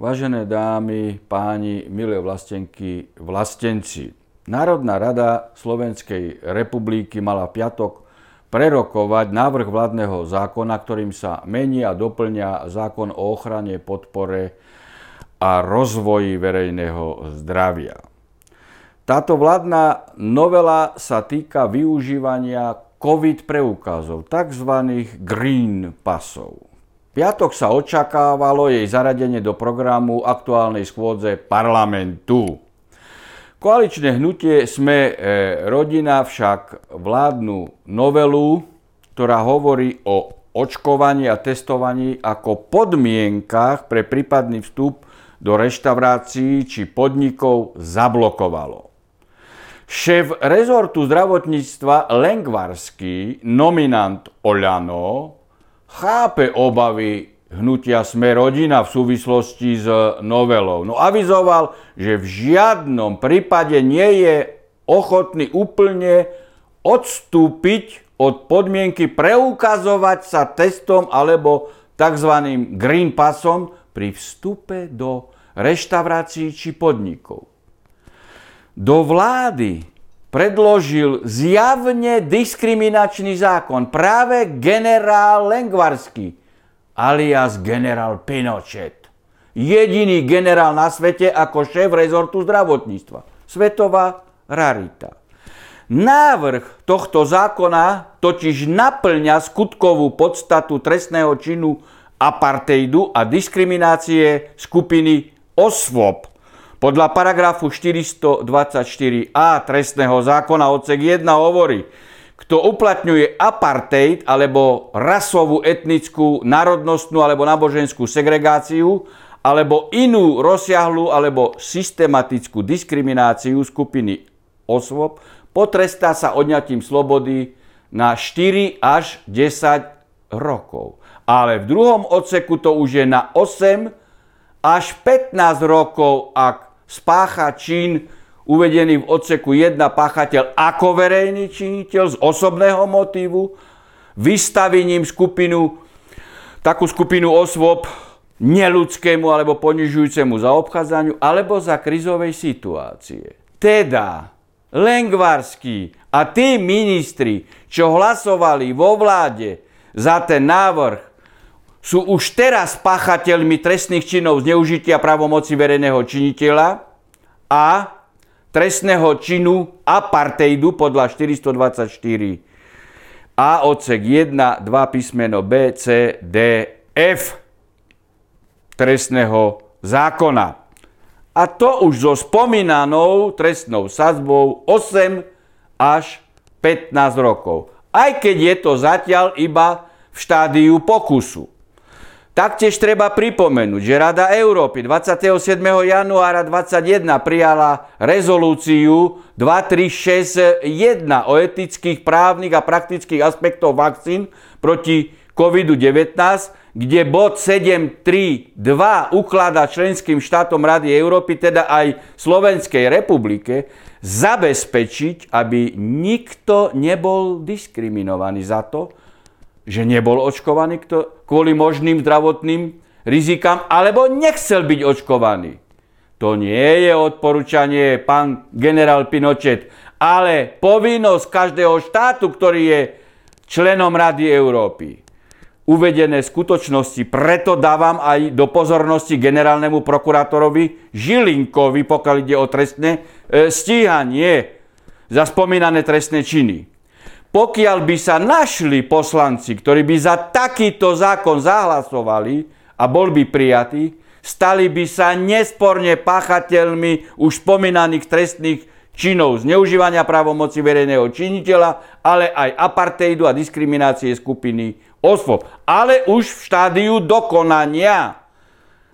Vážené dámy, páni, milé vlastenky, vlastenci. Národná rada Slovenskej republiky mala piatok prerokovať návrh vládneho zákona, ktorým sa mení a doplňa zákon o ochrane, podpore a rozvoji verejného zdravia. Táto vládna novela sa týka využívania COVID preukazov, tzv. green pasov piatok sa očakávalo jej zaradenie do programu aktuálnej schôdze parlamentu. Koaličné hnutie Sme e, rodina však vládnu novelu, ktorá hovorí o očkovaní a testovaní ako podmienkach pre prípadný vstup do reštaurácií či podnikov zablokovalo. Šéf rezortu zdravotníctva Lengvarský, nominant Oľano, chápe obavy hnutia Sme rodina v súvislosti s novelou. No avizoval, že v žiadnom prípade nie je ochotný úplne odstúpiť od podmienky preukazovať sa testom alebo tzv. green passom pri vstupe do reštaurácií či podnikov. Do vlády predložil zjavne diskriminačný zákon práve generál Lengvarský, alias generál Pinochet. Jediný generál na svete ako šéf rezortu zdravotníctva. Svetová rarita. Návrh tohto zákona totiž naplňa skutkovú podstatu trestného činu apartheidu a diskriminácie skupiny osôb podľa paragrafu 424a trestného zákona odsek 1 hovorí, kto uplatňuje apartheid alebo rasovú, etnickú, národnostnú alebo náboženskú segregáciu alebo inú rozsiahlu alebo systematickú diskrimináciu skupiny osôb, potrestá sa odňatím slobody na 4 až 10 rokov. Ale v druhom odseku to už je na 8 až 15 rokov, ak spácha čin uvedený v odseku 1 páchateľ ako verejný činiteľ z osobného motívu, vystavením skupinu, takú skupinu osôb neludskému alebo ponižujúcemu zaobchádzaniu alebo za krizovej situácie. Teda Lengvarský a tí ministri, čo hlasovali vo vláde za ten návrh sú už teraz páchateľmi trestných činov zneužitia pravomoci verejného činiteľa a trestného činu apartheidu podľa 424 a odsek 1, 2 písmeno B, C, D, F trestného zákona. A to už so spomínanou trestnou sadzbou 8 až 15 rokov. Aj keď je to zatiaľ iba v štádiu pokusu. Taktiež treba pripomenúť, že Rada Európy 27. januára 2021 prijala rezolúciu 2361 o etických, právnych a praktických aspektoch vakcín proti COVID-19, kde bod 7.3.2 ukladá členským štátom Rady Európy, teda aj Slovenskej republike, zabezpečiť, aby nikto nebol diskriminovaný za to, že nebol očkovaný kvôli možným zdravotným rizikám, alebo nechcel byť očkovaný. To nie je odporúčanie pán generál Pinochet, ale povinnosť každého štátu, ktorý je členom Rady Európy. Uvedené skutočnosti preto dávam aj do pozornosti generálnemu prokurátorovi Žilinkovi, pokiaľ ide o trestné e, stíhanie za spomínané trestné činy. Pokiaľ by sa našli poslanci, ktorí by za takýto zákon zahlasovali a bol by prijatý, stali by sa nesporne páchateľmi už spomínaných trestných činov zneužívania právomoci verejného činiteľa, ale aj apartheidu a diskriminácie skupiny osôb. Ale už v štádiu dokonania.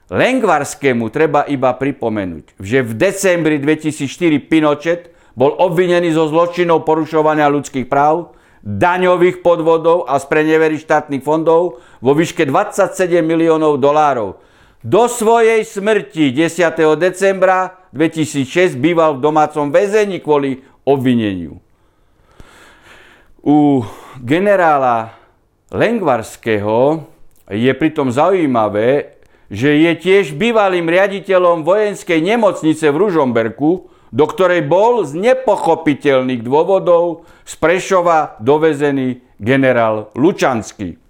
Lengvarskému treba iba pripomenúť, že v decembri 2004 Pinochet bol obvinený zo zločinov porušovania ľudských práv, daňových podvodov a sprenevery štátnych fondov vo výške 27 miliónov dolárov. Do svojej smrti 10. decembra 2006 býval v domácom väzení kvôli obvineniu. U generála Lengvarského je pritom zaujímavé, že je tiež bývalým riaditeľom vojenskej nemocnice v Ružomberku, do ktorej bol z nepochopiteľných dôvodov z Prešova dovezený generál Lučanský.